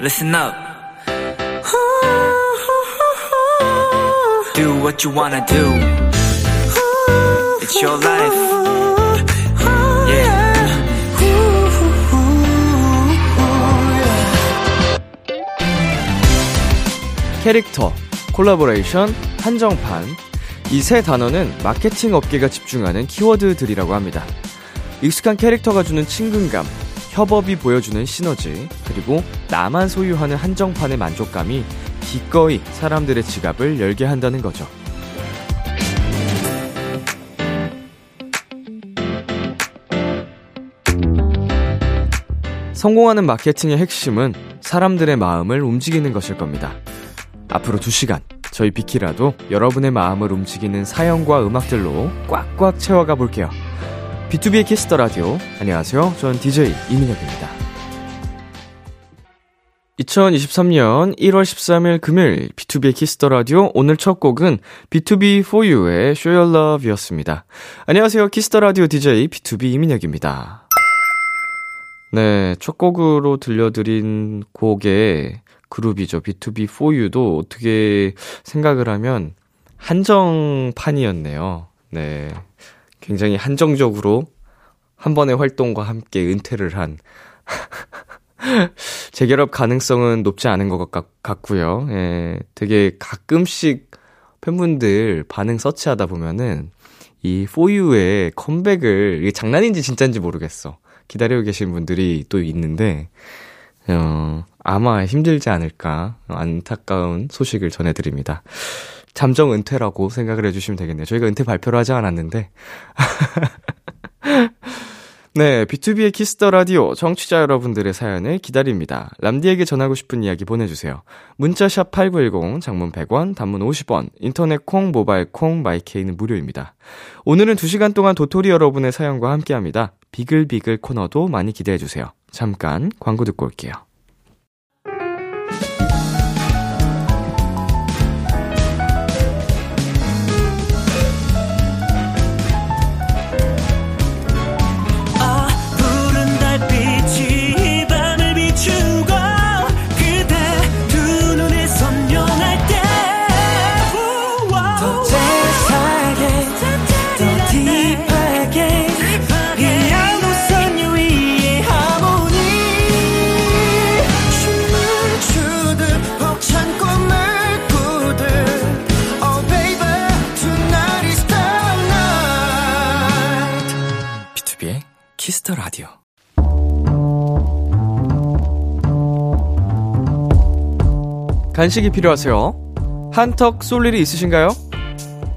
listen up. Do what you wanna do. It's your life. Yeah. 캐릭터, 콜라보레이션, 한정판. 이 세 단어는 마케팅 업계가 집중하는 키워드들이라고 합니다. 익숙한 캐릭터가 주는 친근감, 협업이 보여주는 시너지, 그리고 나만 소유하는 한정판의 만족감이 기꺼이 사람들의 지갑을 열게 한다는 거죠. 성공하는 마케팅의 핵심은 사람들의 마음을 움직이는 것일 겁니다. 앞으로 2시간, 저희 비키라도 여러분의 마음을 움직이는 사연과 음악들로 꽉꽉 채워가 볼게요. B2B의 키스터 라디오. 안녕하세요. 전 DJ 이민혁입니다. 2023년 1월 13일 금요일 B2B의 키스터 라디오 오늘 첫 곡은 BTOB 4U의 Show Your Love이었습니다. 안녕하세요. 키스터 라디오 DJ B2B 이민혁입니다. 네, 첫 곡으로 들려드린 곡의 그룹이죠. BTOB 4U도 어떻게 생각을 하면 한정판이었네요. 네. 굉장히 한정적으로 한 번의 활동과 함께 은퇴를 한 재결합 가능성은 높지 않은 것 같, 같고요. 예, 되게 가끔씩 팬분들 반응 서치하다 보면은 이 포유의 컴백을 이게 장난인지 진짜인지 모르겠어. 기다리고 계신 분들이 또 있는데 어, 아마 힘들지 않을까 안타까운 소식을 전해드립니다. 잠정 은퇴라고 생각을 해주시면 되겠네요. 저희가 은퇴 발표를 하지 않았는데. 네, B2B의 키스터 라디오 청취자 여러분들의 사연을 기다립니다. 람디에게 전하고 싶은 이야기 보내주세요. 문자샵 8910, 장문 100원, 단문 50원, 인터넷 콩, 모바일 콩, my K는 무료입니다. 오늘은 2시간 동안 도토리 여러분의 사연과 함께합니다. 비글비글 코너도 많이 기대해주세요. 잠깐 광고 듣고 올게요. Kiss the Radio. 간식이 필요하세요? 한턱 쏠 일이 있으신가요?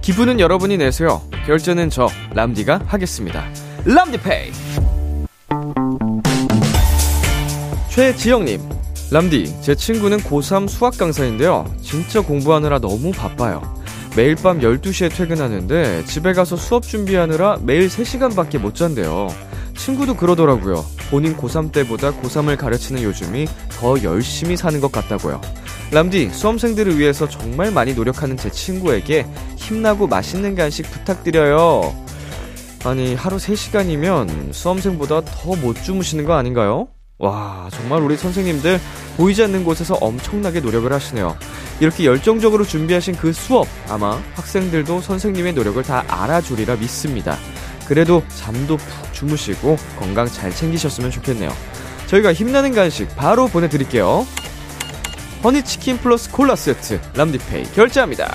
기분은 여러분이 내세요. 결제는 저 람디가 하겠습니다. 람디페이. 최지영님, 람디, 제 친구는 고3 수학 강사인데요. 진짜 공부하느라 너무 바빠요. 매일 밤 12시에 퇴근하는데 집에 가서 수업 준비하느라 매일 3시간밖에 못 잔대요. 친구도 그러더라고요. 본인 고3 때보다 고3을 가르치는 요즘이 더 열심히 사는 것 같다고요. 람디, 수험생들을 위해서 정말 많이 노력하는 제 친구에게 힘나고 맛있는 간식 부탁드려요. 아니, 하루 3시간이면 수험생보다 더 못 주무시는 거 아닌가요? 와, 정말 우리 선생님들 보이지 않는 곳에서 엄청나게 노력을 하시네요. 이렇게 열정적으로 준비하신 그 수업, 아마 학생들도 선생님의 노력을 다 알아주리라 믿습니다. 그래도 잠도 푹 주무시고 건강 잘 챙기셨으면 좋겠네요. 저희가 힘나는 간식 바로 보내드릴게요. 허니치킨 플러스 콜라 세트 람디페이 결제합니다.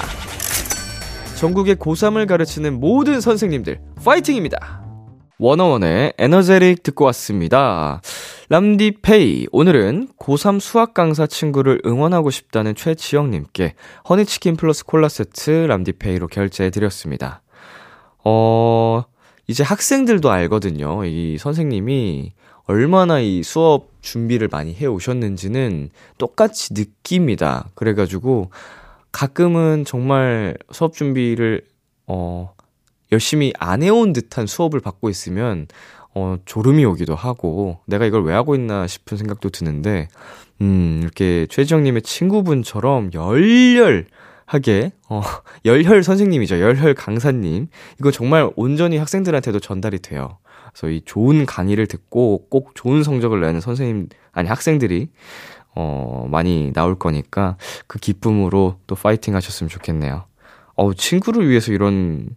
전국의 고3을 가르치는 모든 선생님들 파이팅입니다. 워너원의 Energetic 듣고 왔습니다. 람디페이 오늘은 고3 수학 강사 친구를 응원하고 싶다는 최지영님께 허니치킨 플러스 콜라 세트 람디페이로 결제해 드렸습니다. 어... 이제 학생들도 알거든요. 이 선생님이 얼마나 이 수업 준비를 많이 해 오셨는지는 똑같이 느낍니다. 그래가지고 가끔은 정말 수업 준비를, 어, 열심히 안 해온 듯한 수업을 받고 있으면, 어, 졸음이 오기도 하고, 내가 이걸 왜 하고 있나 싶은 생각도 드는데, 음, 이렇게 최지영님의 친구분처럼 열렬 하게 어 열혈 선생님이죠. 열혈 강사님. 이거 정말 온전히 학생들한테도 전달이 돼요. 그래서 이 좋은 강의를 듣고 꼭 좋은 성적을 내는 선생님 아니 학생들이 어, 많이 나올 거니까 그 기쁨으로 또 파이팅 하셨으면 좋겠네요. 어우, 친구를 위해서 이런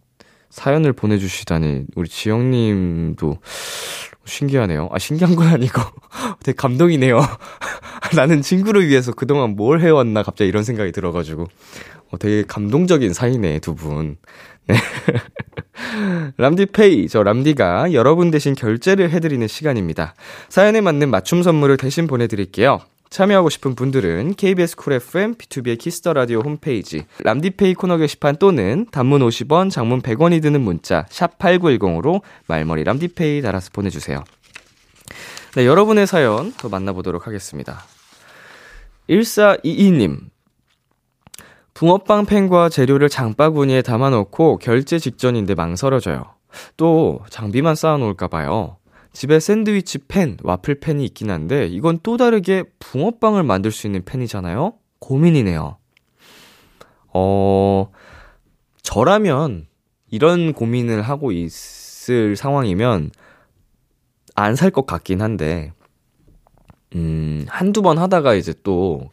사연을 보내주시다니, 우리 지영님도 신기하네요. 아, 신기한 건 아니고 되게 감동이네요. 나는 친구를 위해서 그동안 뭘 해왔나 갑자기 이런 생각이 들어가지고. 어, 되게 감동적인 사이네, 두 분. 네. 람디페이, 저 람디가 여러분 대신 결제를 해드리는 시간입니다. 사연에 맞는 맞춤 선물을 대신 보내드릴게요. 참여하고 싶은 분들은 KBS 쿨 FM, B2B의 키스터 라디오 홈페이지, 람디페이 코너 게시판 또는 단문 50원, 장문 100원이 드는 문자, 샵8910으로 말머리 람디페이 달아서 보내주세요. 네, 여러분의 사연 더 만나보도록 하겠습니다. 1422님. 붕어빵 팬과 재료를 장바구니에 담아놓고 결제 직전인데 망설여져요. 또 장비만 쌓아놓을까봐요. 집에 샌드위치 팬, 와플 팬이 있긴 한데 이건 또 다르게 붕어빵을 만들 수 있는 팬이잖아요? 고민이네요. 어, 저라면 이런 고민을 하고 있을 상황이면 안 살 것 같긴 한데, 음, 한두 번 하다가 이제 또,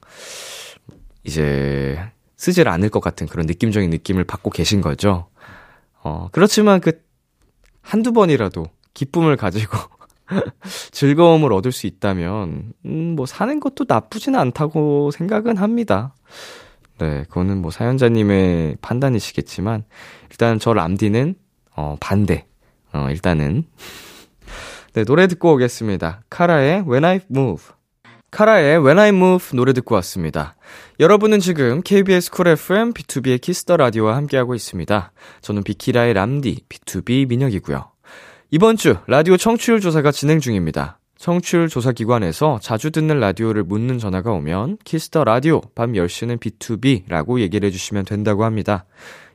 이제 쓰질 않을 것 같은 그런 느낌적인 느낌을 받고 계신 거죠. 어, 그렇지만 그 한두 번이라도 기쁨을 가지고 즐거움을 얻을 수 있다면, 음, 뭐 사는 것도 나쁘진 않다고 생각은 합니다. 네, 그거는 뭐 사연자님의 판단이시겠지만, 일단 저 람디는, 어, 반대. 어, 일단은. 네, 노래 듣고 오겠습니다. 카라의 When I Move. 카라의 When I Move 노래 듣고 왔습니다. 여러분은 지금 KBS 쿨 FM B2B의 키스터 라디오와 함께하고 있습니다. 저는 비키라의 람디 BTOB 민혁이고요. 이번 주 라디오 청취율 조사가 진행 중입니다. 청취율 조사 기관에서 자주 듣는 라디오를 묻는 전화가 오면 키스터 라디오 밤 10시는 B2B라고 얘기를 해주시면 된다고 합니다.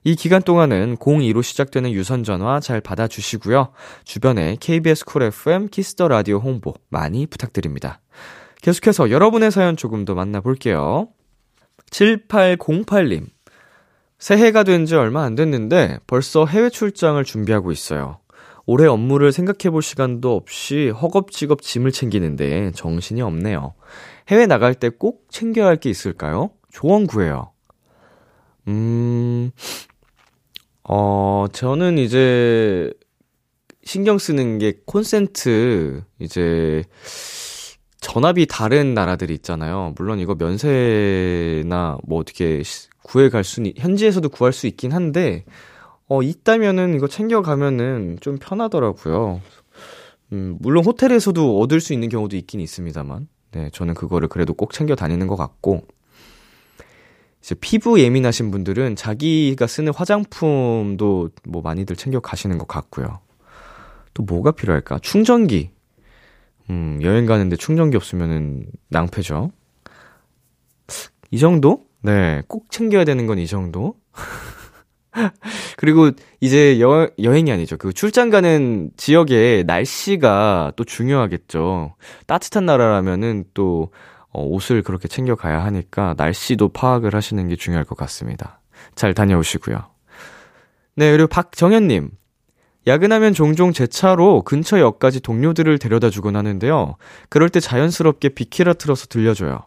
이 기간 동안은 02로 시작되는 유선 전화 잘 받아주시고요. 주변에 KBS Cool FM Kiss the Radio 홍보 많이 부탁드립니다. 계속해서 여러분의 사연 조금 더 만나볼게요. 7808님. 새해가 된 지 얼마 안 됐는데 벌써 해외 출장을 준비하고 있어요. 올해 업무를 생각해 볼 시간도 없이 허겁지겁 짐을 챙기는데 정신이 없네요. 해외 나갈 때 꼭 챙겨야 할 게 있을까요? 조언 구해요. 음, 어, 저는 이제 신경 쓰는 게 콘센트, 이제 전압이 다른 나라들이 있잖아요. 물론 이거 면세나 뭐 어떻게 구해 갈 수는, 현지에서도 구할 수 있긴 한데, 어, 있다면은 이거 챙겨가면은 좀 편하더라고요. 음, 물론 호텔에서도 얻을 수 있는 경우도 있긴 있습니다만, 네, 저는 그거를 그래도 꼭 챙겨 다니는 것 같고, 이제 피부 예민하신 분들은 자기가 쓰는 화장품도 뭐 많이들 챙겨 가시는 것 같고요. 또 뭐가 필요할까? 충전기. 음, 여행 가는데 충전기 없으면은 낭패죠. 이 정도? 네, 꼭 챙겨야 되는 건 이 정도? 그리고 이제 여, 여행이 아니죠. 그 출장 가는 지역의 날씨가 또 중요하겠죠. 따뜻한 나라라면은 또 어, 옷을 그렇게 챙겨 가야 하니까 날씨도 파악을 하시는 게 중요할 것 같습니다. 잘 다녀오시고요. 네, 그리고 박정현님. 야근하면 종종 제 차로 근처 역까지 동료들을 데려다 주곤 하는데요. 그럴 때 자연스럽게 비키라 틀어서 들려줘요.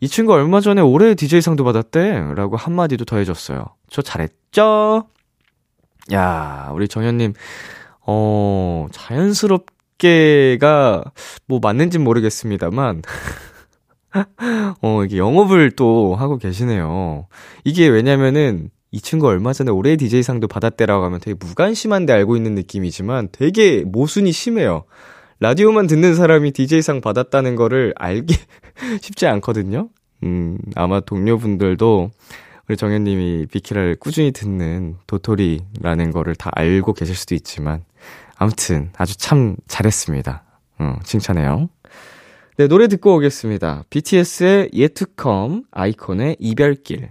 이 친구 얼마 전에 올해 DJ상도 받았대. 라고 한마디도 더해줬어요. 저 잘했죠? 야, 우리 정현님, 어, 자연스럽게가 뭐 맞는진 모르겠습니다만, 어, 이게 영업을 또 하고 계시네요. 이게 왜냐면은, 이 친구 얼마 전에 올해 DJ상도 받았대라고 하면 되게 무관심한데 알고 있는 느낌이지만 되게 모순이 심해요. 라디오만 듣는 사람이 DJ상 받았다는 거를 알기 쉽지 않거든요. 음, 아마 동료분들도 우리 정현님이 비키라를 꾸준히 듣는 도토리라는 거를 다 알고 계실 수도 있지만, 아무튼 아주 참 잘했습니다. 어, 칭찬해요. 네, 노래 듣고 오겠습니다. BTS의 Yet to Come, 아이콘의 이별길.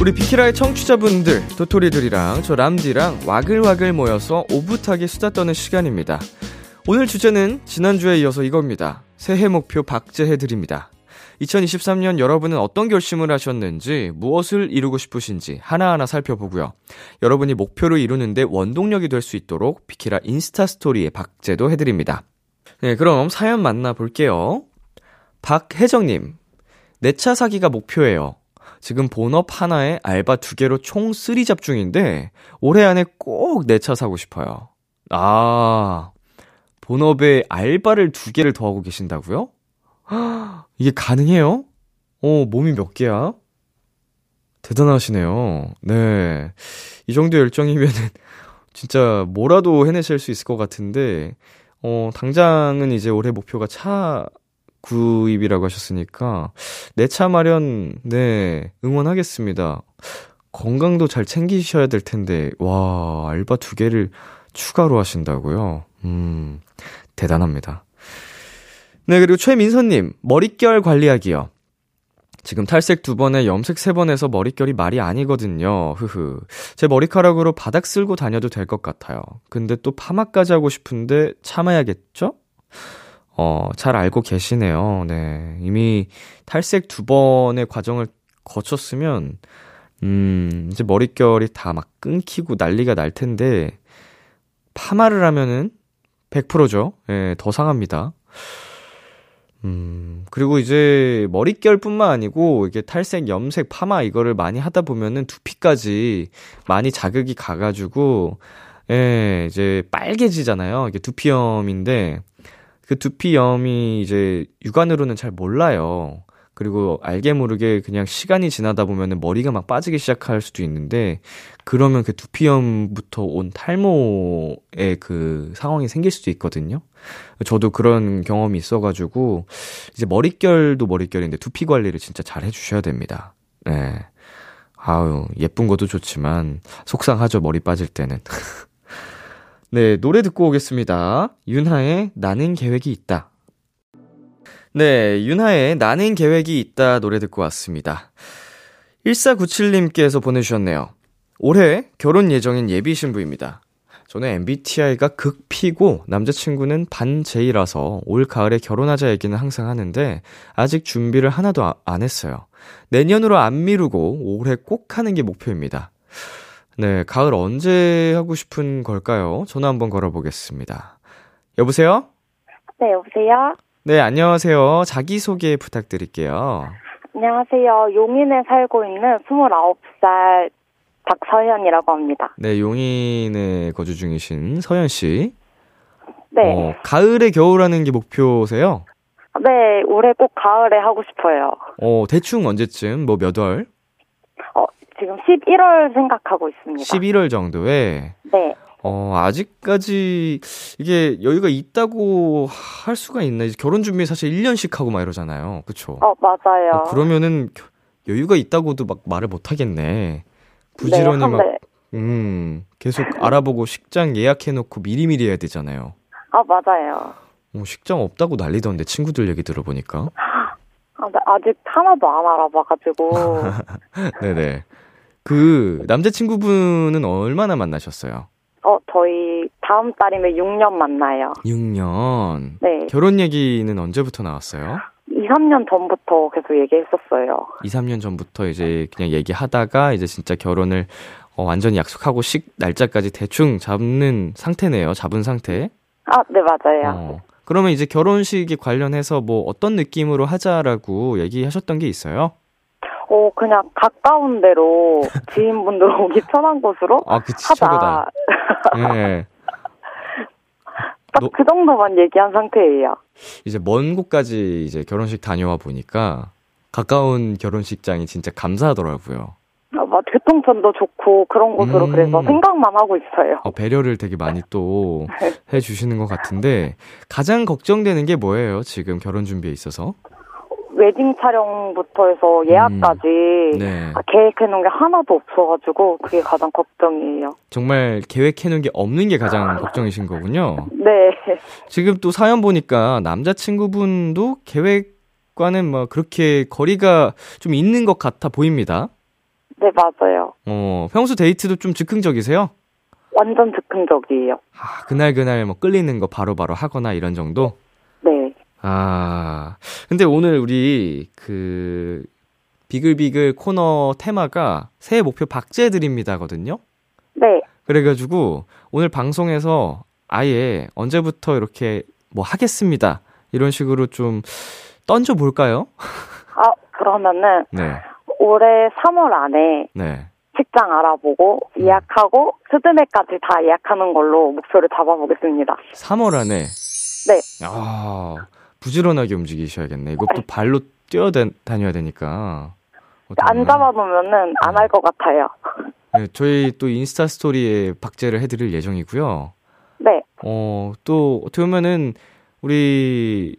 우리 비키라의 청취자분들 도토리들이랑 저 람디랑 와글와글 모여서 오붓하게 수다 떠는 시간입니다 오늘 주제는 지난주에 이어서 이겁니다 새해 목표 박제해드립니다 2023년 여러분은 어떤 결심을 하셨는지, 무엇을 이루고 싶으신지 하나하나 살펴보고요. 여러분이 목표를 이루는데 원동력이 될 수 있도록 비키라 인스타 스토리에 박제도 해드립니다. 네, 그럼 사연 만나볼게요. 박혜정님, 내 차 사기가 목표예요. 지금 본업 하나에 알바 두 개로 총 3잡 중인데, 올해 안에 꼭 내 차 사고 싶어요. 아, 본업에 알바를 두 개를 더 하고 계신다고요? 이게 가능해요? 어, 몸이 몇 개야? 대단하시네요. 네. 이 정도 열정이면은 진짜 뭐라도 해내실 수 있을 것 같은데, 어, 당장은 이제 올해 목표가 차 구입이라고 하셨으니까, 내 차 마련, 네, 응원하겠습니다. 건강도 잘 챙기셔야 될 텐데, 와, 알바 두 개를 추가로 하신다고요? 음, 대단합니다. 네, 그리고 최민선님, 머릿결 관리하기요. 지금 탈색 두 번에 염색 세번 해서 머릿결이 말이 아니거든요. 흐흐. 제 머리카락으로 바닥 쓸고 다녀도 될 것 같아요. 근데 또 파마까지 하고 싶은데 참아야겠죠? 어, 잘 알고 계시네요. 네. 이미 탈색 두 번의 과정을 거쳤으면, 음, 이제 머릿결이 다 막 끊기고 난리가 날 텐데, 파마를 하면은 100%죠. 예, 더 상합니다. 음, 그리고 이제 머릿결뿐만 아니고 이게 탈색, 염색, 파마 이거를 많이 하다 보면은 두피까지 많이 자극이 가가지고, 예, 이제 빨개지잖아요. 이게 두피염인데, 그 두피염이 이제 육안으로는 잘 몰라요. 그리고 알게 모르게 그냥 시간이 지나다 보면은 머리가 막 빠지기 시작할 수도 있는데, 그러면 그 두피염부터 온 탈모의 그 상황이 생길 수도 있거든요. 저도 그런 경험이 있어가지고, 이제 머릿결도 머릿결인데 두피 관리를 진짜 잘 해주셔야 됩니다. 네. 아유, 예쁜 것도 좋지만, 속상하죠, 머리 빠질 때는. 네, 노래 듣고 오겠습니다. 윤하의 나는 계획이 있다. 네, 윤하의 나는 계획이 있다 노래 듣고 왔습니다. 1497님께서 보내주셨네요. 올해 결혼 예정인 예비 신부입니다. 저는 MBTI가 극피고 남자친구는 반제이라서 올 가을에 결혼하자 얘기는 항상 하는데 아직 준비를 하나도 아, 안 했어요. 내년으로 안 미루고 올해 꼭 하는 게 목표입니다. 네, 가을 언제 하고 싶은 걸까요? 전화 한번 걸어보겠습니다. 여보세요? 네, 여보세요? 네, 안녕하세요. 자기소개 부탁드릴게요. 안녕하세요. 용인에 살고 있는 29살 박서현이라고 합니다. 네, 용인에 거주 중이신 서현 씨. 네. 어, 가을에 겨울하는 게 목표세요? 네, 올해 꼭 가을에 하고 싶어요. 어, 대충 언제쯤? 뭐 몇 월? 어, 지금 11월 생각하고 있습니다. 11월 정도에. 네. 어, 아직까지 이게 여유가 있다고 할 수가 있나? 이제 결혼 준비 사실 1년씩 하고 막 이러잖아요. 그쵸? 어, 맞아요. 어, 그러면은 겨- 여유가 있다고도 막 말을 못 하겠네. 부지런히 네, 한 막, 달- 음, 계속 알아보고 식장 예약해놓고 미리미리 해야 되잖아요. 아, 맞아요. 어, 식장 없다고 난리던데 친구들 얘기 들어보니까. 아, 네, 아직 하나도 안 알아봐가지고. 네네. 그 남자친구분은 얼마나 만나셨어요? 어, 저희 다음 달이면 6년 만나요. 6년. 네. 결혼 얘기는 언제부터 나왔어요? 2, 3년 전부터 계속 얘기했었어요. 2, 3년 전부터 이제 그냥 얘기하다가 이제 진짜 결혼을 어, 완전히 약속하고 식 날짜까지 대충 잡는 상태네요. 잡은 상태. 아, 네, 맞아요. 어. 그러면 이제 결혼식에 관련해서 뭐 어떤 느낌으로 하자라고 얘기하셨던 게 있어요? 어, 그냥 가까운 데로 지인분들 오기 편한 곳으로 아, 그치. 최고다. 예. 딱 너- 그 정도만 얘기한 상태예요. 이제 먼 곳까지 이제 결혼식 다녀와 보니까 가까운 결혼식장이 진짜 감사하더라고요. 어, 막 교통편도 좋고 그런 곳으로 음. 그래서 생각만 하고 있어요. 어, 배려를 되게 많이 또 해주시는 것 같은데 가장 걱정되는 게 뭐예요? 지금 결혼 준비에 있어서? 웨딩 촬영부터 해서 예약까지 네. 아, 계획해놓은 게 하나도 없어가지고 그게 가장 걱정이에요. 정말 계획해놓은 게 없는 게 가장 걱정이신 거군요. 네. 지금 또 사연 보니까 남자친구분도 계획과는 뭐 그렇게 거리가 좀 있는 것 같아 보입니다. 네, 맞아요. 어, 평소 데이트도 좀 즉흥적이세요? 완전 즉흥적이에요. 아, 그날 그날 뭐 끌리는 거 바로바로 하거나 이런 정도? 네. 아, 근데 오늘 우리 그 비글비글 코너 테마가 새해 목표 박제드립니다거든요? 네. 그래가지고 오늘 방송에서 아예 언제부터 이렇게 뭐 하겠습니다. 이런 식으로 좀 던져볼까요? 아, 그러면은 네, 올해 3월 안에 네. 직장 알아보고 음. 예약하고 스드메까지 다 예약하는 걸로 목표를 잡아보겠습니다. 3월 안에. 네. 아, 부지런하게 움직이셔야겠네. 이것도 발로 뛰어 다녀야 되니까. 안 잡아놓으면은 안 할 것 같아요. 네, 저희 또 인스타 스토리에 박제를 해드릴 예정이고요. 네. 어, 또 어떻게 보면은 우리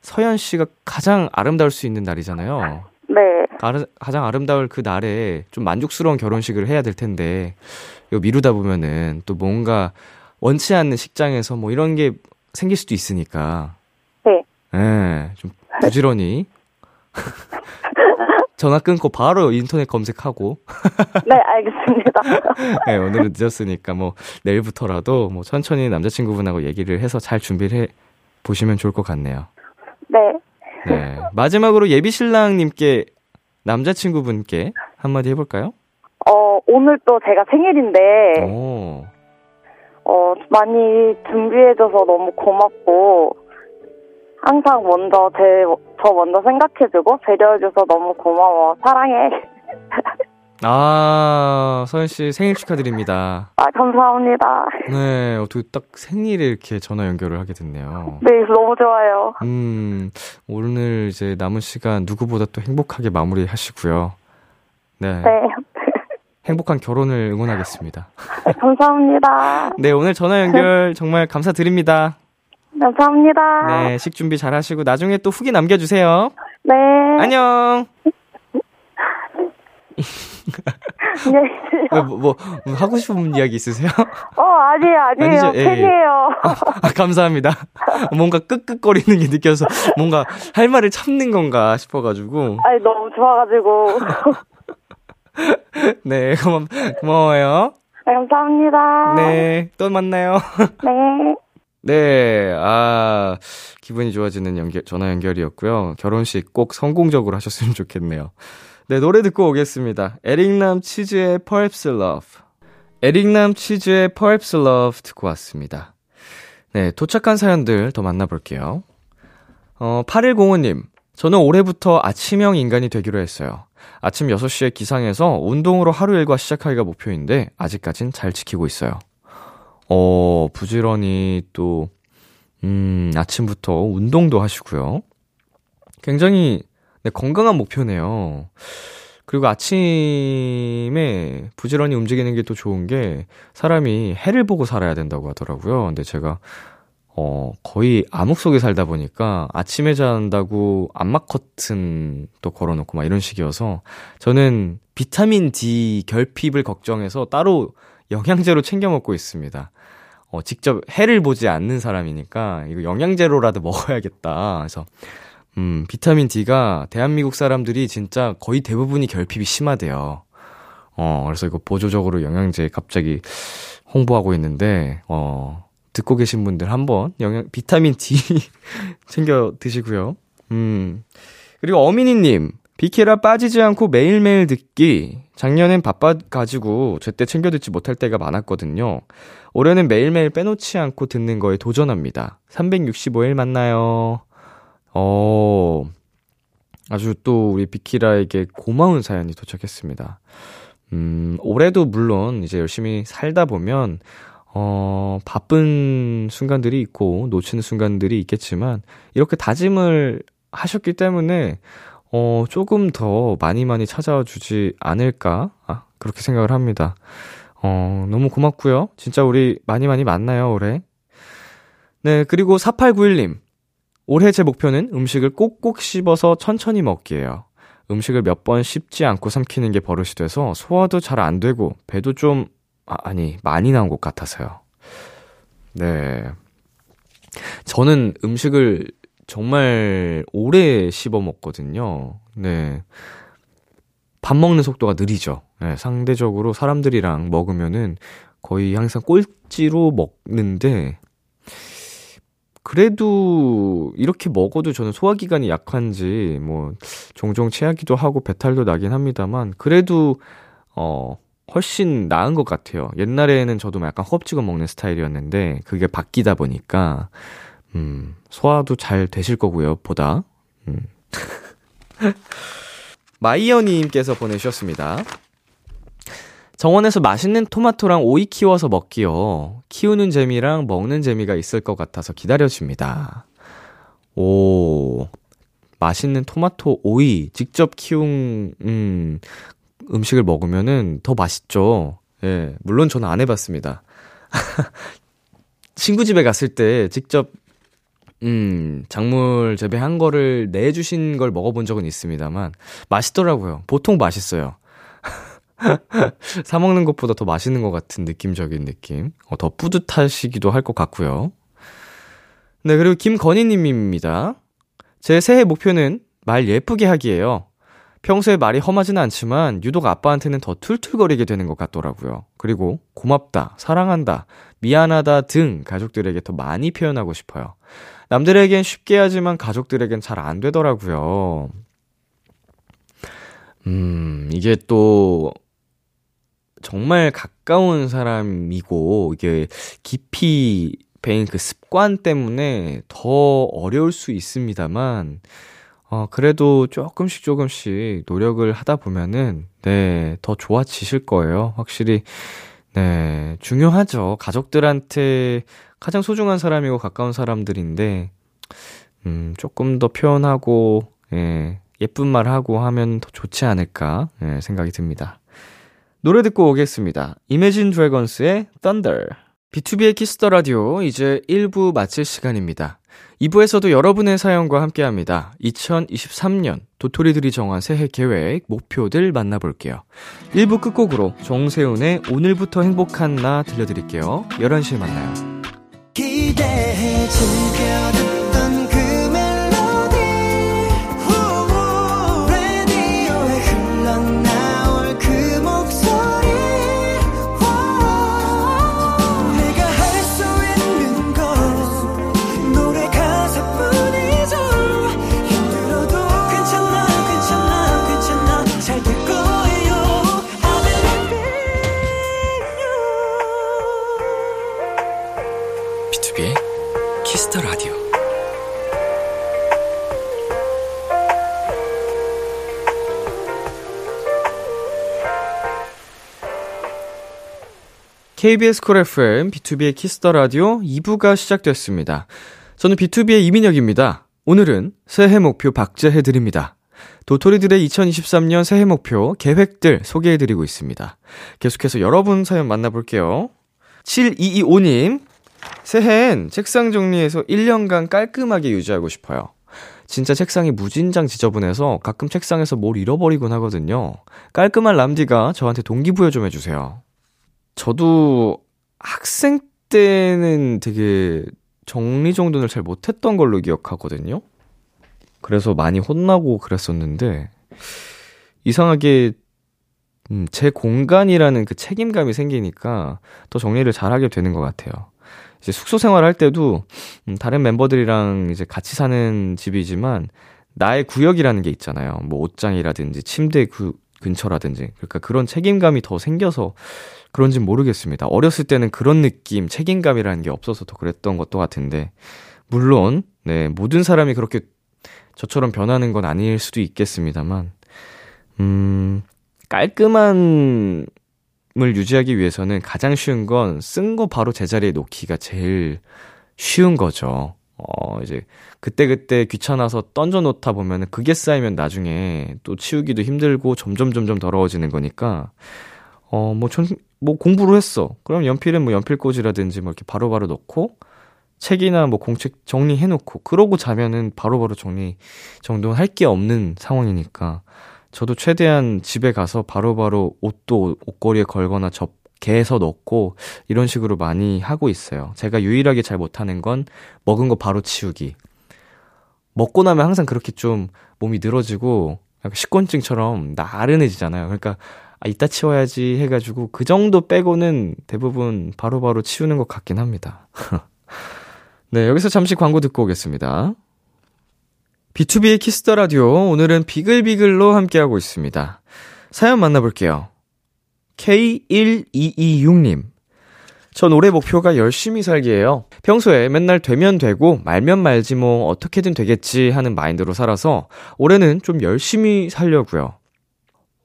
서현 씨가 가장 아름다울 수 있는 날이잖아요. 네. 가장 아름다울 그 날에 좀 만족스러운 결혼식을 해야 될 텐데 이거 미루다 보면은 또 뭔가 원치 않는 식장에서 뭐 이런 게 생길 수도 있으니까 네. 예, 좀 부지런히 전화 끊고 바로 인터넷 검색하고 네, 알겠습니다. 예, 오늘은 늦었으니까 뭐 내일부터라도 뭐 천천히 남자친구분하고 얘기를 해서 잘 준비를 해 보시면 좋을 것 같네요. 네. 네. 마지막으로 예비 신랑님께 남자친구분께 한마디 해볼까요? 어, 오늘 또 제가 생일인데, 오. 어, 많이 준비해줘서 너무 고맙고, 항상 먼저 제, 저 먼저 생각해주고, 배려해줘서 너무 고마워. 사랑해. 아, 서현 씨 생일 축하드립니다. 아, 감사합니다. 네, 어떻게 딱 생일에 이렇게 전화 연결을 하게 됐네요. 네, 너무 좋아요. 음, 오늘 이제 남은 시간 누구보다 또 행복하게 마무리 하시고요. 네. 네. 행복한 결혼을 응원하겠습니다. 감사합니다. 네, 오늘 전화 연결 정말 감사드립니다. 감사합니다. 네, 식 준비 잘 하시고 나중에 또 후기 남겨주세요. 네. 안녕! 안녕히 뭐, 뭐, 뭐 하고 싶은 이야기 있으세요? 어, 아니에요, 아니에요. 아니죠? 예, 예. 팬이에요. 아, 감사합니다. 뭔가 끄끄거리는 게 느껴서 뭔가 할 말을 참는 건가 싶어가지고. 아니, 너무 좋아가지고. 네, 고마, 고마워요. 네, 감사합니다. 네, 또 만나요. 네. 네, 아, 기분이 좋아지는 연결, 전화 연결이었고요. 결혼식 꼭 성공적으로 하셨으면 좋겠네요. 네, 노래 듣고 오겠습니다. 에릭남 치즈의 Perhaps Love. 에릭남 치즈의 Perhaps Love 듣고 왔습니다. 네, 도착한 사연들 더 만나볼게요. 어, 8105님. 저는 올해부터 아침형 인간이 되기로 했어요. 아침 6시에 기상해서 운동으로 하루 일과 시작하기가 목표인데, 아직까진 잘 지키고 있어요. 어, 부지런히 또, 음, 아침부터 운동도 하시고요. 굉장히 네, 건강한 목표네요. 그리고 아침에 부지런히 움직이는 게 또 좋은 게 사람이 해를 보고 살아야 된다고 하더라고요. 근데 제가 어, 거의 암흑 속에 살다 보니까 아침에 잔다고 암막 커튼 또 걸어놓고 막 이런 식이어서 저는 비타민 D 결핍을 걱정해서 따로 영양제로 챙겨 먹고 있습니다. 어, 직접 해를 보지 않는 사람이니까 이거 영양제로라도 먹어야겠다. 그래서 음, 비타민 D가 대한민국 사람들이 진짜 거의 대부분이 결핍이 심하대요. 어, 그래서 이거 보조적으로 영양제 갑자기 홍보하고 있는데, 어, 듣고 계신 분들 한번 영양, 비타민 D 챙겨 드시고요. 음. 그리고 어미니 님, 비키라 빠지지 않고 매일매일 듣기. 작년엔 바빠가지고 제때 챙겨 듣지 못할 때가 많았거든요. 올해는 매일매일 빼놓지 않고 듣는 거에 도전합니다. 365일 만나요. 어, 아주 또 우리 비키라에게 고마운 사연이 도착했습니다. 음, 올해도 물론 이제 열심히 살다 보면, 어, 바쁜 순간들이 있고, 놓치는 순간들이 있겠지만, 이렇게 다짐을 하셨기 때문에, 어, 조금 더 많이 많이 찾아와 주지 않을까? 아, 그렇게 생각을 합니다. 어, 너무 고맙고요. 진짜 우리 많이 많이 만나요, 올해. 네, 그리고 4891님. 올해 제 목표는 음식을 꼭꼭 씹어서 천천히 먹기예요. 음식을 몇 번 씹지 않고 삼키는 게 버릇이 돼서 소화도 잘 안 되고 배도 좀 아, 아니 많이 나온 것 같아서요. 네. 저는 음식을 정말 오래 씹어 먹거든요. 네. 밥 먹는 속도가 느리죠. 네, 상대적으로 사람들이랑 먹으면은 거의 항상 꼴찌로 먹는데, 그래도 이렇게 먹어도 저는 소화기관이 약한지, 뭐, 종종 체하기도 하고 배탈도 나긴 합니다만, 그래도, 어, 훨씬 나은 것 같아요. 옛날에는 저도 약간 허겁지겁 먹는 스타일이었는데, 그게 바뀌다 보니까, 음, 소화도 잘 되실 거고요, 보다. 음. 마이어님께서 보내주셨습니다. 정원에서 맛있는 토마토랑 오이 키워서 먹기요. 키우는 재미랑 먹는 재미가 있을 것 같아서 기다려집니다. 오, 맛있는 토마토, 오이, 직접 키운, 음, 음식을 먹으면은 더 맛있죠. 예, 물론 저는 안 해봤습니다. 친구 집에 갔을 때 직접 음, 작물 재배한 거를 내주신 걸 먹어본 적은 있습니다만, 맛있더라고요. 보통 맛있어요. 사먹는 것보다 더 맛있는 것 같은 느낌적인 느낌. 어, 더 뿌듯하시기도 할 것 같고요. 네, 그리고 김건희님입니다. 제 새해 목표는 말 예쁘게 하기예요. 평소에 말이 험하지는 않지만 유독 아빠한테는 더 툴툴거리게 되는 것 같더라고요. 그리고 고맙다, 사랑한다, 미안하다 등 가족들에게 더 많이 표현하고 싶어요. 남들에겐 쉽게 하지만 가족들에겐 잘 안 되더라고요. 음, 이게 또, 정말 가까운 사람이고, 이게 깊이 배인 그 습관 때문에 더 어려울 수 있습니다만, 어, 그래도 조금씩 조금씩 노력을 하다 보면은, 네, 더 좋아지실 거예요. 확실히, 네, 중요하죠. 가족들한테 가장 소중한 사람이고 가까운 사람들인데, 음, 조금 더 표현하고, 예, 예쁜 말 하고 하면 더 좋지 않을까, 예, 생각이 듭니다. 노래 듣고 오겠습니다. Imagine Dragons의 Thunder. B2B의 키스터 라디오, 이제 1부 마칠 시간입니다. 2부에서도 여러분의 사연과 함께 합니다. 2023년 도토리들이 정한 새해 계획, 목표들 만나볼게요. 1부 끝곡으로 정세훈의 오늘부터 행복한 나 들려드릴게요. 11시에 만나요. 기대해 즐겨 듣 KBS 쿨 FM, B2B의 키스터 라디오 2부가 시작됐습니다. 저는 BTOB의 이민혁입니다. 오늘은 새해 목표 박제해드립니다. 도토리들의 2023년 새해 목표, 계획들 소개해드리고 있습니다. 계속해서 여러분 사연 만나볼게요. 7225님, 새해엔 책상 정리해서 1년간 깔끔하게 유지하고 싶어요. 진짜 책상이 무진장 지저분해서 가끔 책상에서 뭘 잃어버리곤 하거든요. 깔끔한 람디가 저한테 동기부여 좀 해주세요. 저도 학생 때는 되게 정리정돈을 잘 못했던 걸로 기억하거든요. 그래서 많이 혼나고 그랬었는데, 이상하게, 음, 제 공간이라는 그 책임감이 생기니까 더 정리를 잘하게 되는 것 같아요. 이제 숙소 생활할 때도, 음, 다른 멤버들이랑 이제 같이 사는 집이지만, 나의 구역이라는 게 있잖아요. 뭐 옷장이라든지 침대 그 근처라든지. 그러니까 그런 책임감이 더 생겨서 그런진 모르겠습니다. 어렸을 때는 그런 느낌, 책임감이라는 게 없어서 더 그랬던 것도 같은데, 물론, 네, 모든 사람이 그렇게 저처럼 변하는 건 아닐 수도 있겠습니다만, 음, 깔끔함을 유지하기 위해서는 가장 쉬운 건 쓴 거 바로 제자리에 놓기가 제일 쉬운 거죠. 어, 이제, 그때그때 귀찮아서 던져 놓다 보면은 그게 쌓이면 나중에 또 치우기도 힘들고 점점 점점 더러워지는 거니까, 어, 뭐, 전, 뭐 공부를 했어. 그럼 연필은 뭐 연필꽂이라든지 뭐 이렇게 바로바로 넣고, 책이나 뭐 공책 정리해놓고, 그러고 자면은 바로바로 정리, 정돈할 게 없는 상황이니까, 저도 최대한 집에 가서 바로바로 옷도 옷걸이에 걸거나 접개해서 넣고, 이런 식으로 많이 하고 있어요. 제가 유일하게 잘 못하는 건 먹은 거 바로 치우기. 먹고 나면 항상 그렇게 좀 몸이 늘어지고, 약간 식곤증처럼 나른해지잖아요. 그러니까, 아, 이따 치워야지 해가지고, 그 정도 빼고는 대부분 바로 바로 치우는 것 같긴 합니다. 네, 여기서 잠시 광고 듣고 오겠습니다. B2B의 키스터 라디오 오늘은 비글비글로 함께하고 있습니다. 사연 만나볼게요. K1226님. 전 올해 목표가 열심히 살기예요. 평소에 맨날 되면 되고 말면 말지 뭐 어떻게든 되겠지 하는 마인드로 살아서 올해는 좀 열심히 살려고요.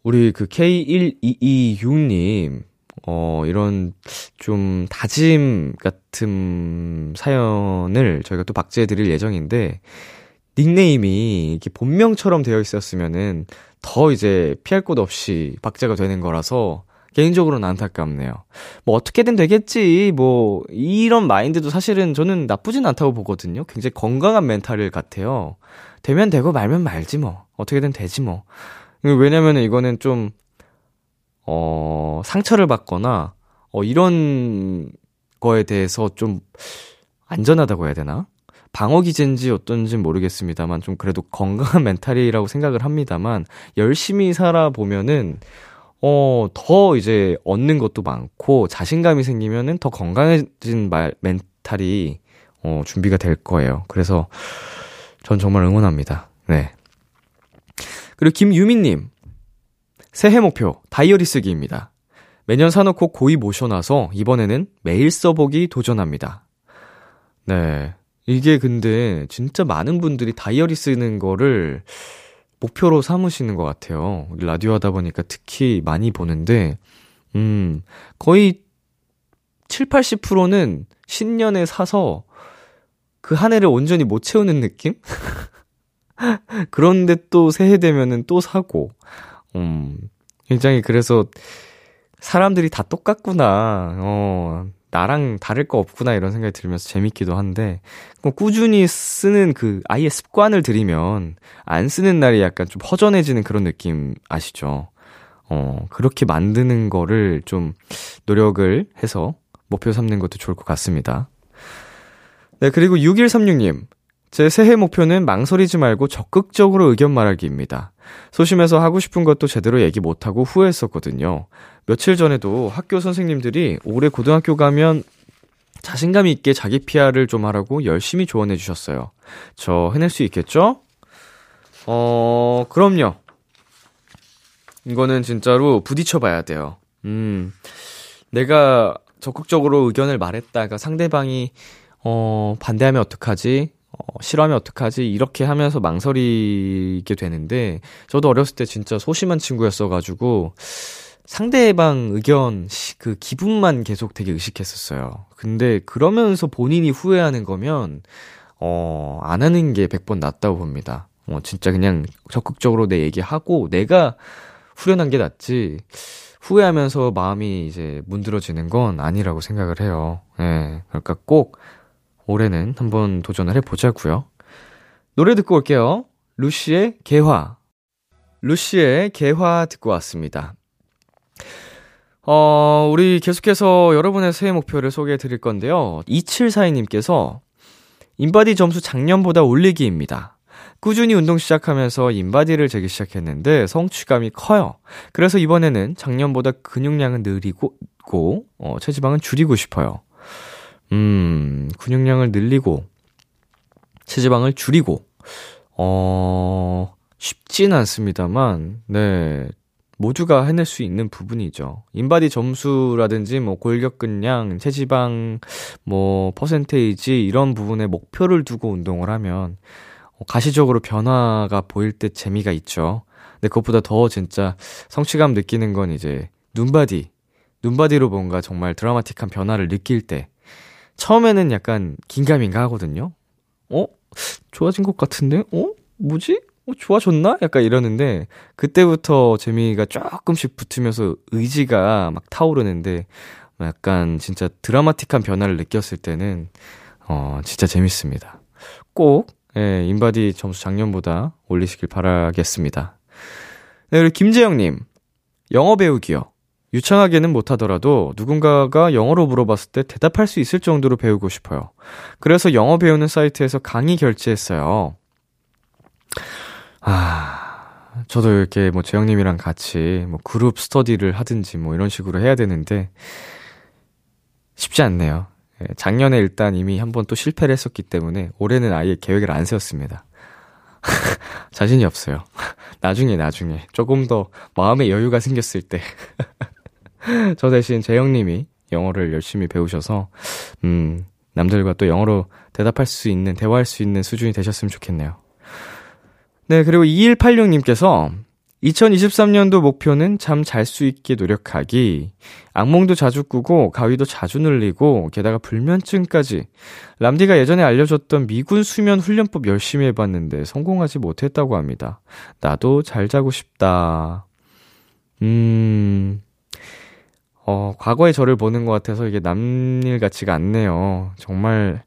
우리 그 K1226님 어, 이런 좀 다짐 같은 사연을 저희가 또 박제해 드릴 예정인데, 닉네임이 이렇게 본명처럼 되어 있었으면은 더 이제 피할 곳 없이 박제가 되는 거라서 개인적으로는 안타깝네요. 뭐 어떻게든 되겠지. 뭐 이런 마인드도 사실은 저는 나쁘진 않다고 보거든요. 굉장히 건강한 멘탈을 같아요. 되면 되고 말면 말지 뭐. 어떻게든 되지 뭐. 왜냐면은 이거는 좀 어, 상처를 받거나, 어, 이런 거에 대해서 좀 안전하다고 해야 되나? 방어 기제인지 어떤지 모르겠습니다만, 좀 그래도 건강한 멘탈이라고 생각을 합니다만, 열심히 살아보면은, 어, 더 이제 얻는 것도 많고, 자신감이 생기면은 더 건강해진 말, 멘탈이, 어, 준비가 될 거예요. 그래서, 전 정말 응원합니다. 네. 그리고 김유민님, 새해 목표 다이어리 쓰기입니다. 매년 사놓고 고이 모셔놔서 이번에는 매일 써보기 도전합니다. 네. 이게 근데 진짜 많은 분들이 다이어리 쓰는 거를 목표로 삼으시는 것 같아요. 라디오 하다 보니까 특히 많이 보는데, 음, 거의 7, 80%는 신년에 사서 그 한 해를 온전히 못 채우는 느낌? 그런데 또 새해 되면은 또 사고, 음, 굉장히 그래서 사람들이 다 똑같구나. 어, 나랑 다를 거 없구나 이런 생각이 들면서 재밌기도 한데 꾸준히 쓰는 그 아예 습관을 들이면 안 쓰는 날이 약간 좀 허전해지는 그런 느낌 아시죠? 어, 그렇게 만드는 거를 좀 노력을 해서 목표 삼는 것도 좋을 것 같습니다. 네, 그리고 6136님. 제 새해 목표는 망설이지 말고 적극적으로 의견 말하기입니다. 소심해서 하고 싶은 것도 제대로 얘기 못하고 후회했었거든요. 며칠 전에도 학교 선생님들이 올해 고등학교 가면 자신감 있게 자기 PR을 좀 하라고 열심히 조언해 주셨어요. 저 해낼 수 있겠죠? 어, 그럼요. 이거는 진짜로 부딪혀 봐야 돼요. 음, 내가 적극적으로 의견을 말했다가 상대방이, 어, 반대하면 어떡하지? 어, 싫어하면 어떡하지? 이렇게 하면서 망설이게 되는데, 저도 어렸을 때 진짜 소심한 친구였어가지고, 상대방 의견, 그 기분만 계속 되게 의식했었어요. 근데 그러면서 본인이 후회하는 거면, 어, 안 하는 게 100번 낫다고 봅니다. 어, 진짜 그냥 적극적으로 내 얘기하고, 내가 후련한 게 낫지, 후회하면서 마음이 이제 문드러지는 건 아니라고 생각을 해요. 예. 네, 그러니까 꼭 올해는 한번 도전을 해보자고요. 노래 듣고 올게요. 루시의 개화. 루시의 개화 듣고 왔습니다. 어, 우리 계속해서 여러분의 새해 목표를 소개해 드릴 건데요. 2742님께서 인바디 점수 작년보다 올리기입니다. 꾸준히 운동 시작하면서 인바디를 재기 시작했는데 성취감이 커요. 그래서 이번에는 작년보다 근육량은 늘리고, 어, 체지방은 줄이고 싶어요. 음, 근육량을 늘리고, 체지방을 줄이고, 어, 쉽진 않습니다만, 네, 모두가 해낼 수 있는 부분이죠. 인바디 점수라든지, 뭐, 골격근량, 체지방, 뭐, 퍼센테이지, 이런 부분에 목표를 두고 운동을 하면, 어, 가시적으로 변화가 보일 때 재미가 있죠. 근데 그것보다 더 진짜 성취감 느끼는 건 이제, 눈바디, 눈바디로 뭔가 정말 드라마틱한 변화를 느낄 때, 처음에는 약간 긴가민가 하거든요. 어? 좋아진 것 같은데? 어? 뭐지? 어, 좋아졌나? 약간 이러는데, 그때부터 재미가 조금씩 붙으면서 의지가 막 타오르는데, 약간 진짜 드라마틱한 변화를 느꼈을 때는, 어, 진짜 재밌습니다. 꼭, 예, 인바디 점수 작년보다 올리시길 바라겠습니다. 네, 그리고 김재영님. 영어 배우기요. 유창하게는 못하더라도 누군가가 영어로 물어봤을 때 대답할 수 있을 정도로 배우고 싶어요. 그래서 영어 배우는 사이트에서 강의 결제했어요. 아, 저도 이렇게 뭐 재영님이랑 같이 뭐 그룹 스터디를 하든지 뭐 이런 식으로 해야 되는데 쉽지 않네요. 예, 작년에 일단 이미 한 번 또 실패를 했었기 때문에 올해는 아예 계획을 안 세웠습니다. 자신이 없어요. 나중에, 나중에. 조금 더 마음의 여유가 생겼을 때. 저 대신 재영님이 영어를 열심히 배우셔서, 음, 남들과 또 영어로 대답할 수 있는, 대화할 수 있는 수준이 되셨으면 좋겠네요. 네, 그리고 2186님께서 2023년도 목표는 잠 잘 수 있게 노력하기. 악몽도 자주 꾸고 가위도 자주 늘리고 게다가 불면증까지. 람디가 예전에 알려줬던 미군 수면 훈련법 열심히 해봤는데 성공하지 못했다고 합니다. 나도 잘 자고 싶다. 음, 어, 과거의 저를 보는 것 같아서 이게 남일 같지가 않네요. 정말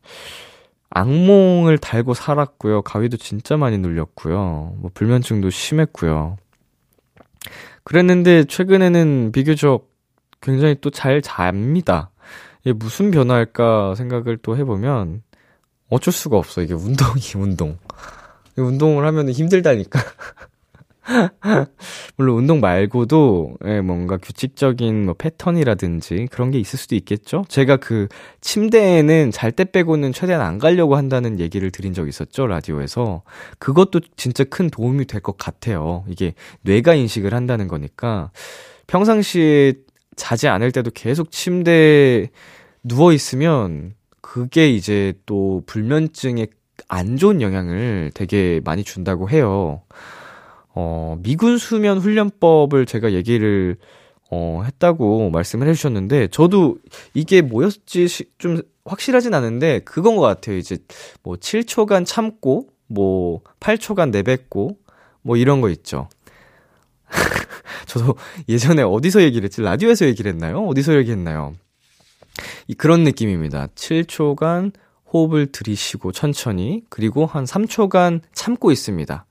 악몽을 달고 살았고요. 가위도 진짜 많이 눌렸고요. 뭐 불면증도 심했고요. 그랬는데 최근에는 비교적 굉장히 또 잘 잡니다. 이게 무슨 변화일까 생각을 또 해보면 어쩔 수가 없어. 이게 운동이 운동. 운동을 하면 힘들다니까. 물론 운동 말고도 예, 뭔가 규칙적인 뭐 패턴이라든지 그런 게 있을 수도 있겠죠. 제가 그 침대에는 잘 때 빼고는 최대한 안 가려고 한다는 얘기를 드린 적 있었죠 라디오에서 그것도 진짜 큰 도움이 될 것 같아요. 이게 뇌가 인식을 한다는 거니까 평상시에 자지 않을 때도 계속 침대에 누워 있으면 그게 이제 또 불면증에 안 좋은 영향을 되게 많이 준다고 해요. 어, 미군 수면 훈련법을 제가 얘기를 어, 했다고 말씀을 해주셨는데, 저도 이게 뭐였지 좀 확실하진 않은데, 그건 것 같아요. 이제 뭐 7초간 참고, 뭐 8초간 내뱉고, 뭐 이런 거 있죠. 저도 예전에 어디서 얘기를 했지? 라디오에서 얘기를 했나요? 어디서 얘기했나요? 이 그런 느낌입니다. 7초간 호흡을 들이쉬고 천천히, 그리고 한 3초간 참고 있습니다.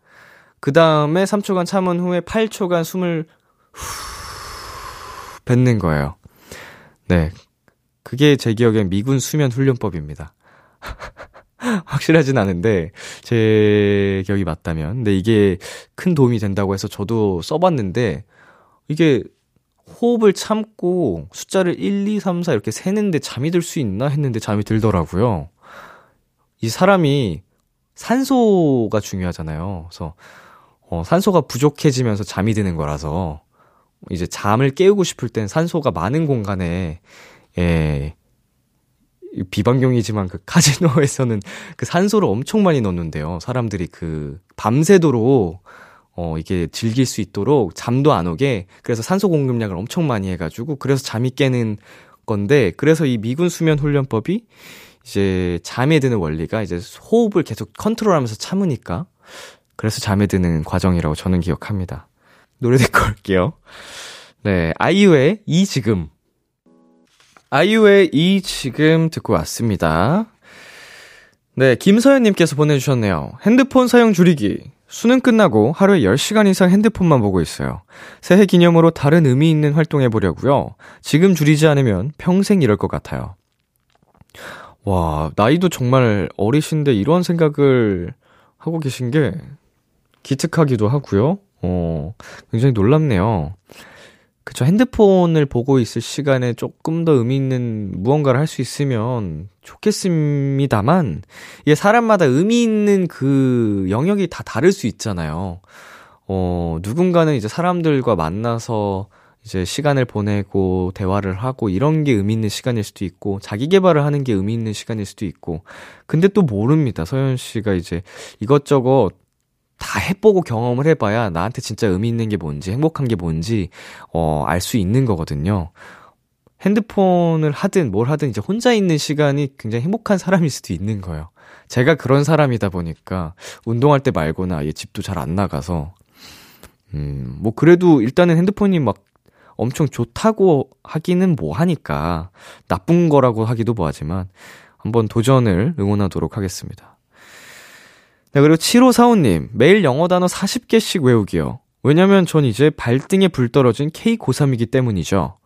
그 다음에 3초간 참은 후에 8초간 숨을 후 뱉는 거예요. 네. 그게 제 기억엔 미군 수면 훈련법입니다. 확실하진 않은데, 제 기억이 맞다면. 근데 이게 큰 도움이 된다고 해서 저도 써봤는데, 이게 호흡을 참고 숫자를 1, 2, 3, 4 이렇게 세는데 잠이 들 수 있나 했는데 잠이 들더라고요. 이 사람이 산소가 중요하잖아요. 그래서 어, 산소가 부족해지면서 잠이 드는 거라서 이제 잠을 깨우고 싶을 땐 산소가 많은 공간에 예 비방경이지만 그 카지노에서는 그 산소를 엄청 많이 넣는데요. 사람들이 그 밤새도록 어 이게 즐길 수 있도록 잠도 안 오게 그래서 산소 공급량을 엄청 많이 해가지고 그래서 잠이 깨는 건데 그래서 이 미군 수면 훈련법이 이제 잠에 드는 원리가 이제 호흡을 계속 컨트롤하면서 참으니까 그래서 잠에 드는 과정이라고 저는 기억합니다. 노래 듣고 올게요. 네, 아이유의 이 지금. 아이유의 이 지금 듣고 왔습니다. 네, 김서연님께서 보내주셨네요. 핸드폰 사용 줄이기. 수능 끝나고 하루에 10시간 이상 핸드폰만 보고 있어요. 새해 기념으로 다른 의미 있는 활동 해 보려고요. 지금 줄이지 않으면 평생 이럴 것 같아요. 와, 나이도 정말 어리신데 이런 생각을 하고 계신 게 기특하기도 하고요. 어, 굉장히 놀랍네요. 그쵸. 핸드폰을 보고 있을 시간에 조금 더 의미 있는 무언가를 할 수 있으면 좋겠습니다만, 이게 사람마다 의미 있는 그 영역이 다 다를 수 있잖아요. 어, 누군가는 이제 사람들과 만나서 이제 시간을 보내고 대화를 하고 이런 게 의미 있는 시간일 수도 있고 자기 개발을 하는 게 의미 있는 시간일 수도 있고 근데 또 모릅니다. 서현 씨가 이제 이것저것 다 해보고 경험을 해봐야 나한테 진짜 의미 있는 게 뭔지, 행복한 게 뭔지, 어, 알 수 있는 거거든요. 핸드폰을 하든 뭘 하든 이제 혼자 있는 시간이 굉장히 행복한 사람일 수도 있는 거예요. 제가 그런 사람이다 보니까 운동할 때 말고나 아예 집도 잘 안 나가서, 음, 뭐 그래도 일단은 핸드폰이 막 엄청 좋다고 하기는 뭐 하니까 나쁜 거라고 하기도 뭐하지만 한번 도전을 응원하도록 하겠습니다. 네, 그리고 7545님, 매일 영어 단어 40개씩 외우기요. 왜냐면 전 이제 발등에 불 떨어진 K 고3이기 때문이죠.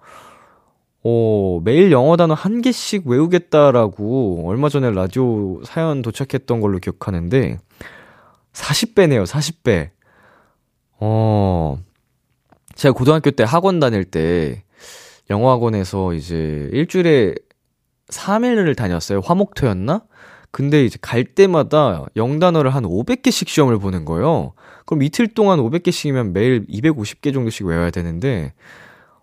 오, 매일 영어 단어 한 개씩 외우겠다라고 얼마 전에 라디오 사연 도착했던 걸로 기억하는데, 40배네요, 40배. 어, 제가 고등학교 때 학원 다닐 때, 영어 학원에서 이제 일주일에 3일을 다녔어요. 화목토였나? 근데 이제 갈 때마다 영단어를 한 500개씩 시험을 보는 거예요. 그럼 이틀 동안 500개씩이면 매일 250개 정도씩 외워야 되는데,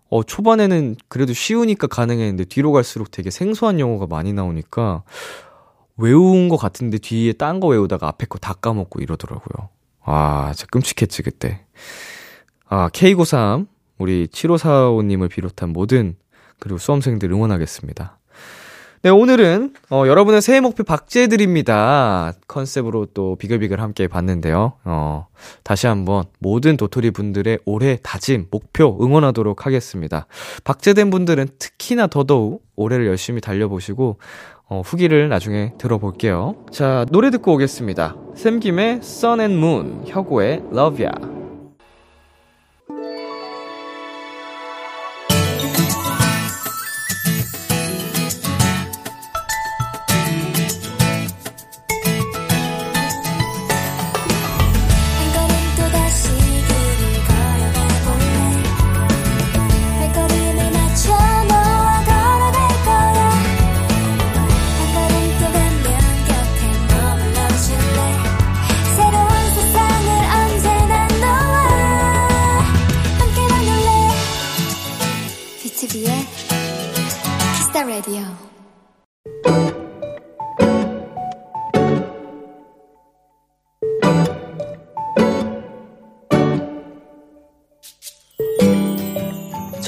어, 초반에는 그래도 쉬우니까 가능했는데, 뒤로 갈수록 되게 생소한 영어가 많이 나오니까, 외운 것 같은데 뒤에 딴 거 외우다가 앞에 거 다 까먹고 이러더라고요. 아, 진짜 끔찍했지, 그때. 아, K93, 우리 7545님을 비롯한 모든, 그리고 수험생들 응원하겠습니다. 네, 오늘은, 어, 여러분의 새해 목표 박제해드립니다. 컨셉으로 또 비글비글 함께 봤는데요. 어, 다시 한번 모든 도토리 분들의 올해 다짐, 목표 응원하도록 하겠습니다. 박제된 분들은 특히나 더더욱 올해를 열심히 달려보시고, 어, 후기를 나중에 들어볼게요. 자, 노래 듣고 오겠습니다. 샘김의 Sun and Moon, 혁오의 Love Ya.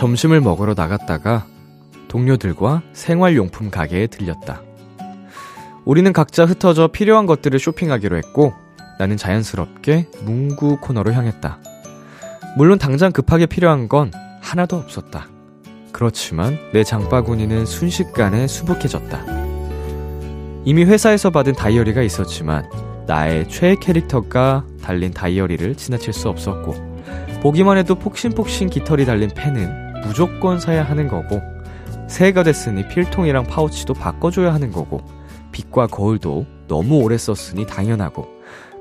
점심을 먹으러 나갔다가 동료들과 생활용품 가게에 들렸다. 우리는 각자 흩어져 필요한 것들을 쇼핑하기로 했고 나는 자연스럽게 문구 코너로 향했다. 물론 당장 급하게 필요한 건 하나도 없었다. 그렇지만 내 장바구니는 순식간에 수북해졌다. 이미 회사에서 받은 다이어리가 있었지만 나의 최애 캐릭터가 달린 다이어리를 지나칠 수 없었고 보기만 해도 폭신폭신 깃털이 달린 펜은 무조건 사야 하는 거고 새해가 됐으니 필통이랑 파우치도 바꿔줘야 하는 거고 빛과 거울도 너무 오래 썼으니 당연하고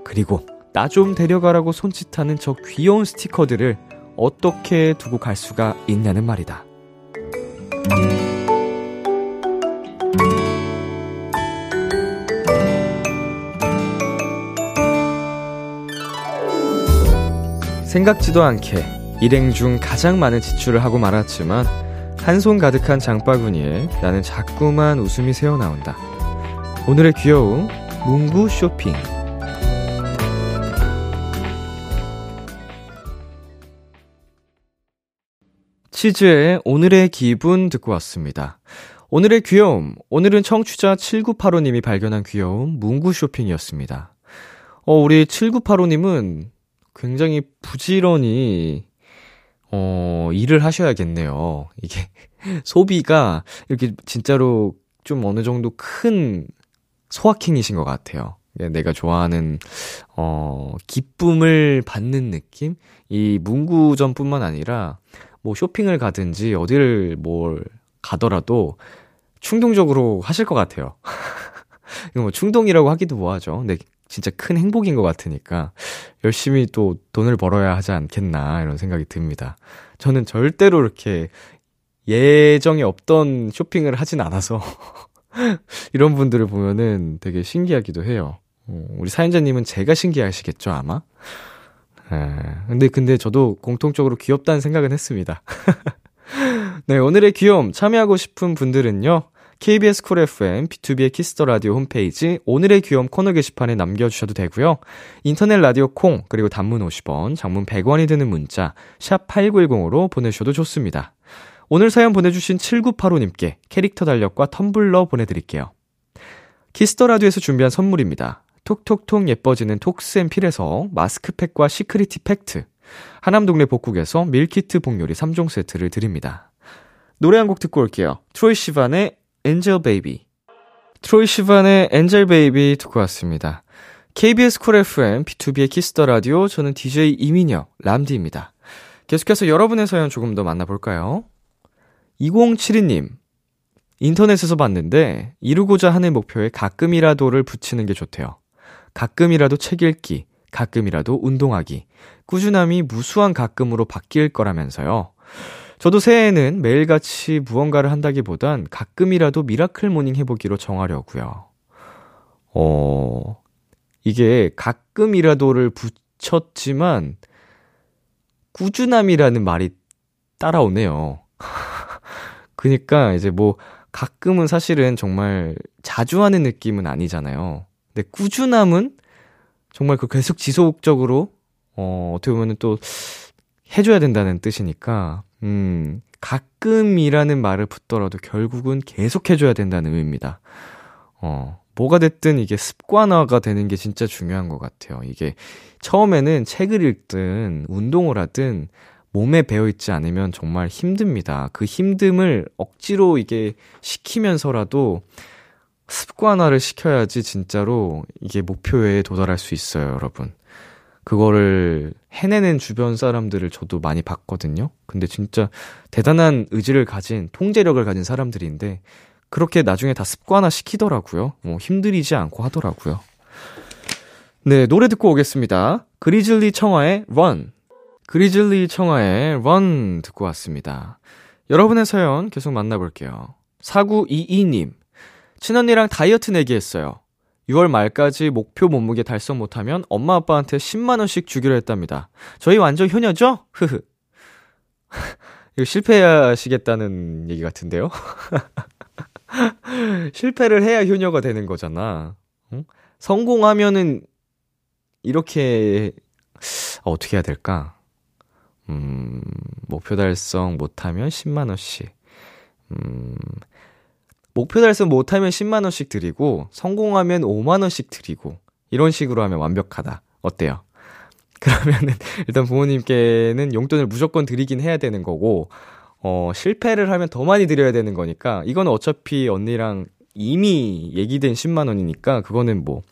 그리고 나 좀 데려가라고 손짓하는 저 귀여운 스티커들을 어떻게 두고 갈 수가 있냐는 말이다. 생각지도 않게 일행 중 가장 많은 지출을 하고 말았지만 한 손 가득한 장바구니에 나는 자꾸만 웃음이 새어나온다. 오늘의 귀여움 문구 쇼핑 치즈의 오늘의 기분 듣고 왔습니다. 오늘의 귀여움 오늘은 청취자 7985님이 발견한 귀여움 문구 쇼핑이었습니다. 어 우리 7985님은 굉장히 부지런히 어, 일을 하셔야겠네요. 이게 소비가 이렇게 진짜로 좀 어느 정도 큰 소확행이신 것 같아요. 예, 내가 좋아하는 어, 기쁨을 받는 느낌? 이 문구점뿐만 아니라 뭐 쇼핑을 가든지 어디를 뭘 가더라도 충동적으로 하실 것 같아요. 이거 뭐 충동이라고 하기도 뭐하죠. 근데 진짜 큰 행복인 것 같으니까 열심히 또 돈을 벌어야 하지 않겠나 이런 생각이 듭니다. 저는 절대로 이렇게 예정에 없던 쇼핑을 하진 않아서 이런 분들을 보면은 되게 신기하기도 해요. 어, 우리 사연자님은 제가 신기하시겠죠, 아마? 에, 근데, 근데 저도 공통적으로 귀엽다는 생각은 했습니다. 네, 오늘의 귀여움 참여하고 싶은 분들은요, KBS Cool FM, B2B의 키스터 라디오 홈페이지 오늘의 귀여움 코너 게시판에 남겨주셔도 되고요. 인터넷 라디오 콩, 그리고 단문 50원, 장문 100원이 드는 문자, 샵 8910으로 보내주셔도 좋습니다. 오늘 사연 보내주신 7985님께 캐릭터 달력과 텀블러 보내드릴게요. Kiss the Radio에서 준비한 선물입니다. 톡톡톡 예뻐지는 톡스앤필에서 마스크팩과 시크리티 팩트, 하남동네 복국에서 밀키트 복요리 3종 세트를 드립니다. 노래 한 곡 듣고 올게요. 트로이 시반의 Angel Baby. 트로이 시반의 Angel Baby 듣고 왔습니다. KBS Cool FM, B2B의 키스터 라디오, 저는 DJ 이민혁, 람디입니다. 계속해서 여러분의 사연 조금 더 만나볼까요? 2072님, 인터넷에서 봤는데, 이루고자 하는 목표에 가끔이라도를 붙이는 게 좋대요. 가끔이라도 책 읽기, 가끔이라도 운동하기, 꾸준함이 무수한 가끔으로 바뀔 거라면서요. 저도 새해에는 매일같이 무언가를 한다기보단 가끔이라도 miracle morning 해보기로 정하려고요. 어, 이게 가끔이라도를 붙였지만 꾸준함이라는 말이 따라오네요. 그니까 이제 뭐 가끔은 사실은 정말 자주 하는 느낌은 아니잖아요. 근데 꾸준함은 정말 그 계속 지속적으로 어, 어떻게 보면 또 해줘야 된다는 뜻이니까 음, 가끔이라는 말을 붙더라도 결국은 계속 해줘야 된다는 의미입니다. 어, 뭐가 됐든 이게 습관화가 되는 게 진짜 중요한 것 같아요. 이게 처음에는 책을 읽든 운동을 하든 몸에 배어있지 않으면 정말 힘듭니다. 그 힘듦을 억지로 이게 시키면서라도 습관화를 시켜야지 진짜로 이게 목표에 도달할 수 있어요, 여러분. 그거를 해내는 주변 사람들을 저도 많이 봤거든요. 근데 진짜 대단한 의지를 가진, 통제력을 가진 사람들인데, 그렇게 나중에 다 습관화 시키더라고요. 뭐 힘들이지 않고 하더라고요. 네, 노래 듣고 오겠습니다. 그리즐리 청하의 Run. 그리즐리 청하의 Run 듣고 왔습니다. 여러분의 사연 계속 만나볼게요. 4922님. 친언니랑 다이어트 내기 했어요. 6월 말까지 목표 몸무게 달성 못하면 엄마 아빠한테 10만원씩 주기로 했답니다. 저희 완전 효녀죠? 흐흐. 이거 실패하시겠다는 얘기 같은데요? 실패를 해야 효녀가 되는 거잖아. 응? 성공하면은 이렇게 어, 어떻게 해야 될까? 음, 목표 달성 못하면 10만 원씩. 음, 목표 달성 못하면 10만 원씩 드리고 성공하면 5만 원씩 드리고 이런 식으로 하면 완벽하다. 어때요? 그러면은 일단 부모님께는 용돈을 무조건 드리긴 해야 되는 거고 어, 실패를 하면 더 많이 드려야 되는 거니까, 이거는 어차피 언니랑 이미 얘기된 10만원이니까, 그거는 뭐,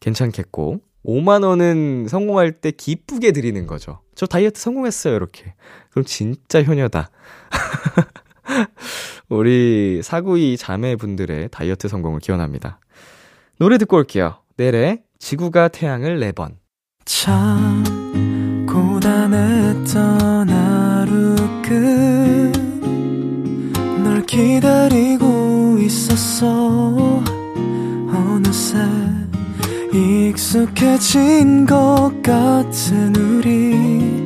괜찮겠고, 5만원은 성공할 때 기쁘게 드리는 거죠. 저 다이어트 성공했어요, 이렇게. 그럼 진짜 효녀다. 우리 사구이 자매분들의 다이어트 성공을 기원합니다. 노래 듣고 올게요. 내래, 지구가 태양을 4번. 참 고단했던 하루 끝널 기다리고 있었어 어느새 익숙해진 것 같은 우리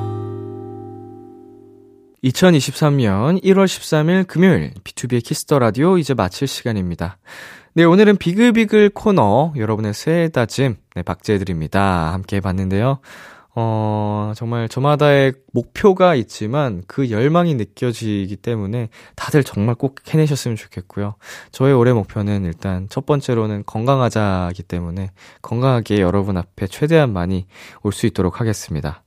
2023년 1월 13일 금요일 B2B의 키스터 라디오 이제 마칠 시간입니다. 네, 오늘은 비글비글 코너 여러분의 새해 다짐 네, 박제해 드립니다. 함께 해 봤는데요. 어, 정말 저마다의 목표가 있지만 그 열망이 느껴지기 때문에 다들 정말 꼭 해내셨으면 좋겠고요. 저의 올해 목표는 일단 첫 번째로는 건강하자기 때문에 건강하게 여러분 앞에 최대한 많이 올 수 있도록 하겠습니다.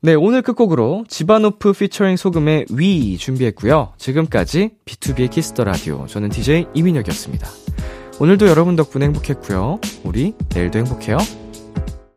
네, 오늘 끝곡으로 지바노프 피처링 소금의 위 준비했고요. 지금까지 B2B의 키스터 라디오. 저는 DJ 이민혁이었습니다. 오늘도 여러분 덕분에 행복했고요. 우리 내일도 행복해요.